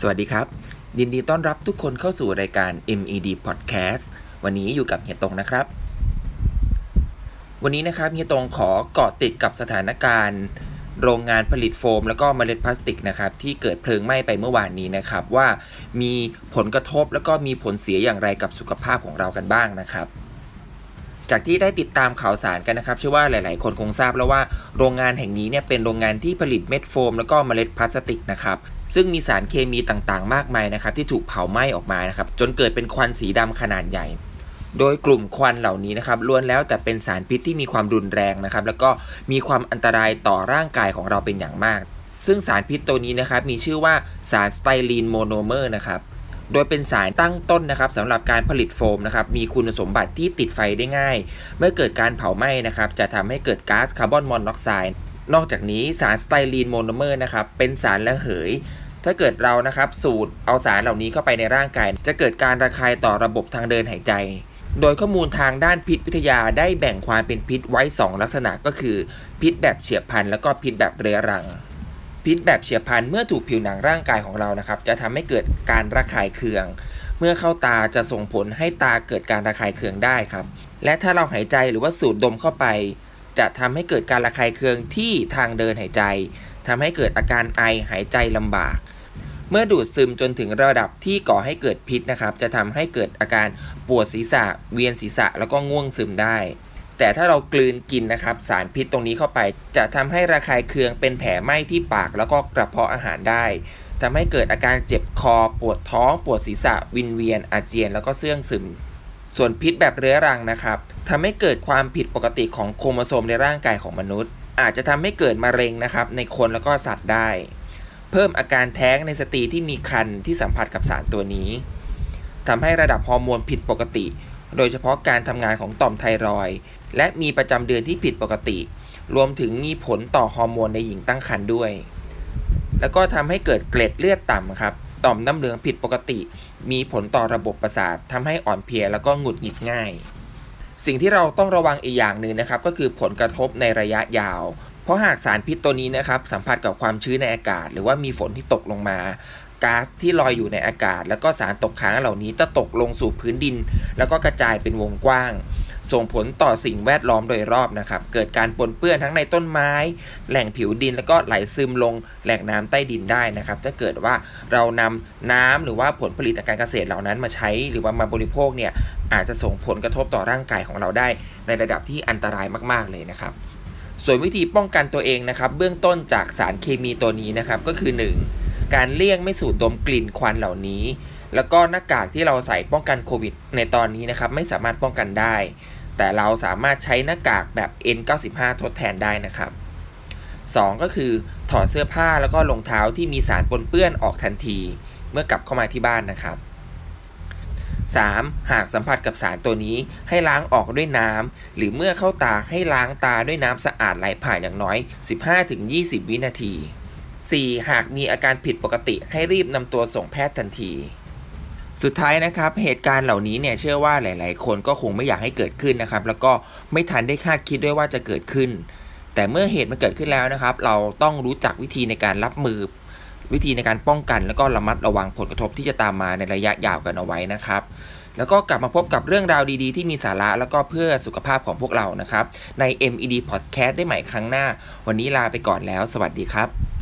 สวัสดีครับ ยินดีต้อนรับทุกคนเข้าสู่รายการ MED Podcast วันนี้อยู่กับเฮียตงนะครับ วันนี้นะครับเฮียตงขอเกาะติดกับสถานการณ์ โรงงานผลิตโฟม แล้วก็เมล็ดพลาสติกนะครับ ที่เกิดเพลิงไหม้ไปเมื่อวานนี้นะครับ ว่ามีผลกระทบแล้วก็มีผลเสียอย่างไรกับสุขภาพของเรากันบ้างนะครับ จากที่ได้ติดตามข่าวสารกันนะครับเชื่อว่าหลาย ๆ คนคงทราบแล้วว่าโรงงานแห่งนี้เนี่ยเป็นโรงงานที่ผลิตเม็ดโฟม แล้วก็เมล็ดพลาสติกนะครับซึ่งมีสารเคมีต่าง ๆ มากมายนะครับที่ถูกเผาไหม้ออกมานะครับจนเกิดเป็นควันสีดำขนาดใหญ่ โดยกลุ่มควันเหล่านี้นะครับล้วนแล้วแต่เป็นสารพิษที่มีความรุนแรงนะครับแล้วก็มีความอันตรายต่อร่างกายของเราเป็นอย่างมาก ซึ่งสารพิษตัวนี้นะครับมีชื่อว่าสารสไตรีนโมโนเมอร์นะครับ โดยเป็นสารตั้งต้นนะครับสำหรับการผลิตโฟมนะครับมีคุณสมบัติที่ติดไฟได้ง่าย เมื่อเกิดการเผาไหม้นะครับจะทำให้เกิดก๊าซคาร์บอนมอนอกไซด์นอกจากนี้สารสไตรีนโมโนเมอร์นะครับเป็นสารระเหย ถ้าเกิดเรานะครับสูดเอาสารเหล่านี้เข้าไปในร่างกาย จะเกิดการระคายต่อระบบทางเดินหายใจ โดยข้อมูลทางด้านพิษวิทยาได้แบ่งความเป็นพิษไว้ 2 ลักษณะก็คือ พิษแบบเฉียบพลัน แล้วก็พิษแบบเรื้อรัง พิษแบบเฉียบพลันเมื่อถูกผิวหนังร่างกายของเรานะครับ จะทำให้เกิดการระคายเคือง เมื่อเข้าตาจะส่งผลให้ตาเกิดการระคายเคืองได้ครับ และถ้าเราหายใจหรือว่าสูดดมเข้าไป จะทำให้เกิดการระคายเคืองที่ทางเดินหายใจทำให้เกิดอาการไอหายใจลำบากเมื่อดูดซึมจนถึงระดับที่ก่อให้เกิดพิษนะครับ จะทำให้เกิดอาการปวดศีรษะ เวียนศีรษะแล้วก็ง่วงซึมได้ แต่ถ้าเรากลืนกินนะครับสารพิษตรงนี้เข้าไป จะทำให้ระคายเคืองเป็นแผลไหม้ที่ปากแล้วก็กระเพาะอาหารได้ทำให้เกิดอาการเจ็บคอ ปวดท้อง ปวดศีรษะ วินเวียน อาเจียน แล้วก็เสื่องซึม ส่วนพิษแบบเรื้อรังนะครับทำให้เกิดความผิดปกติของโครโมโซมในร่างกายของมนุษย์ อาจจะทำให้เกิดมะเร็งนะครับในคนแล้วก็สัตว์ได้ เพิ่มอาการแท้งในสตรีที่มีครรภ์ที่สัมผัสกับสารตัวนี้ทำให้ระดับฮอร์โมนผิดปกติ โดยเฉพาะการทำงานของต่อมไทรอยด์และมีประจำเดือนที่ผิดปกติ รวมถึงมีผลต่อฮอร์โมนในหญิงตั้งครรภ์ด้วย แล้วก็ทำให้เกิดเกล็ดเลือดต่ำครับต่อมน้ำเหลืองผิดปกติ มีผลต่อระบบประสาททำให้อ่อนเพลียแล้วก็หงุดหงิดง่าย สิ่งที่เราต้องระวังอีกอย่างหนึ่งนะครับ ก็คือผลกระทบในระยะยาว เพราะหากสารพิษตัวนี้นะครับสัมผัสกับความชื้นในอากาศ หรือว่ามีฝนที่ตกลงมาก๊าซที่ลอยอยู่ในอากาศ แล้วก็สารตกค้างเหล่านี้จะตกลงสู่พื้นดิน แล้วก็กระจายเป็นวงกว้าง ส่งผลต่อสิ่งแวดล้อมโดยรอบนะครับ เกิดการปนเปื้อนทั้งในต้นไม้ แหล่งผิวดินแล้วก็ไหลซึมลงแหล่งน้ำใต้ดินได้นะครับ ถ้าเกิดว่าเรานำน้ำหรือว่าผลผลิตทางการเกษตรเหล่านั้นมาใช้หรือว่ามาบริโภคเนี่ยอาจจะส่งผลกระทบต่อร่างกายของเราได้ ในระดับที่อันตรายมาก ๆเลยนะครับ ส่วนวิธีป้องกันตัวเองนะครับ เบื้องต้นจากสารเคมีตัวนี้นะครับก็คือ 1. การเลี่ยงไม่สูดดมกลิ่นควันเหล่านี้ แล้วก็หน้ากากที่เราใส่ป้องกันโควิด ในตอนนี้นะครับไม่สามารถป้องกันได้ แต่เราสามารถใช้หน้ากากแบบ N95 ทดแทนได้นะครับ 2. ก็คือถอดเสื้อผ้าแล้วก็รองเท้าที่มีสารปนเปื้อนออกทันที เมื่อกลับเข้ามาที่บ้านนะครับ 3. หากสัมผัสกับสารตัวนี้ให้ล้างออกด้วยน้ำ หรือเมื่อเข้าตาให้ล้างตาด้วยน้ำสะอาดไหลผ่านอย่างน้อย 15-20 วินาที 4. หากมีอาการผิดปกติให้รีบนำตัวส่งแพทย์ทันที สุดท้ายนะครับ เหตุการณ์เหล่านี้เนี่ยเชื่อว่าหลาย ๆ คนก็คงไม่อยากให้เกิดขึ้นนะครับ แล้วก็ไม่ทันได้คาดคิดด้วยว่าจะเกิดขึ้น แต่เมื่อเหตุมันเกิดขึ้นแล้วนะครับ เราต้องรู้จักวิธีในการรับมือ วิธีในการป้องกันแล้วก็ระมัดระวังผลกระทบที่จะตามมาในระยะยาวกันเอาไว้นะครับ แล้วก็กลับมาพบกับเรื่องราวดีๆ ที่มีสาระแล้วก็เพื่อสุขภาพของพวกเรานะครับ ใน MED Podcast ได้ใหม่ครั้งหน้า วันนี้ลาไปก่อนแล้ว สวัสดีครับ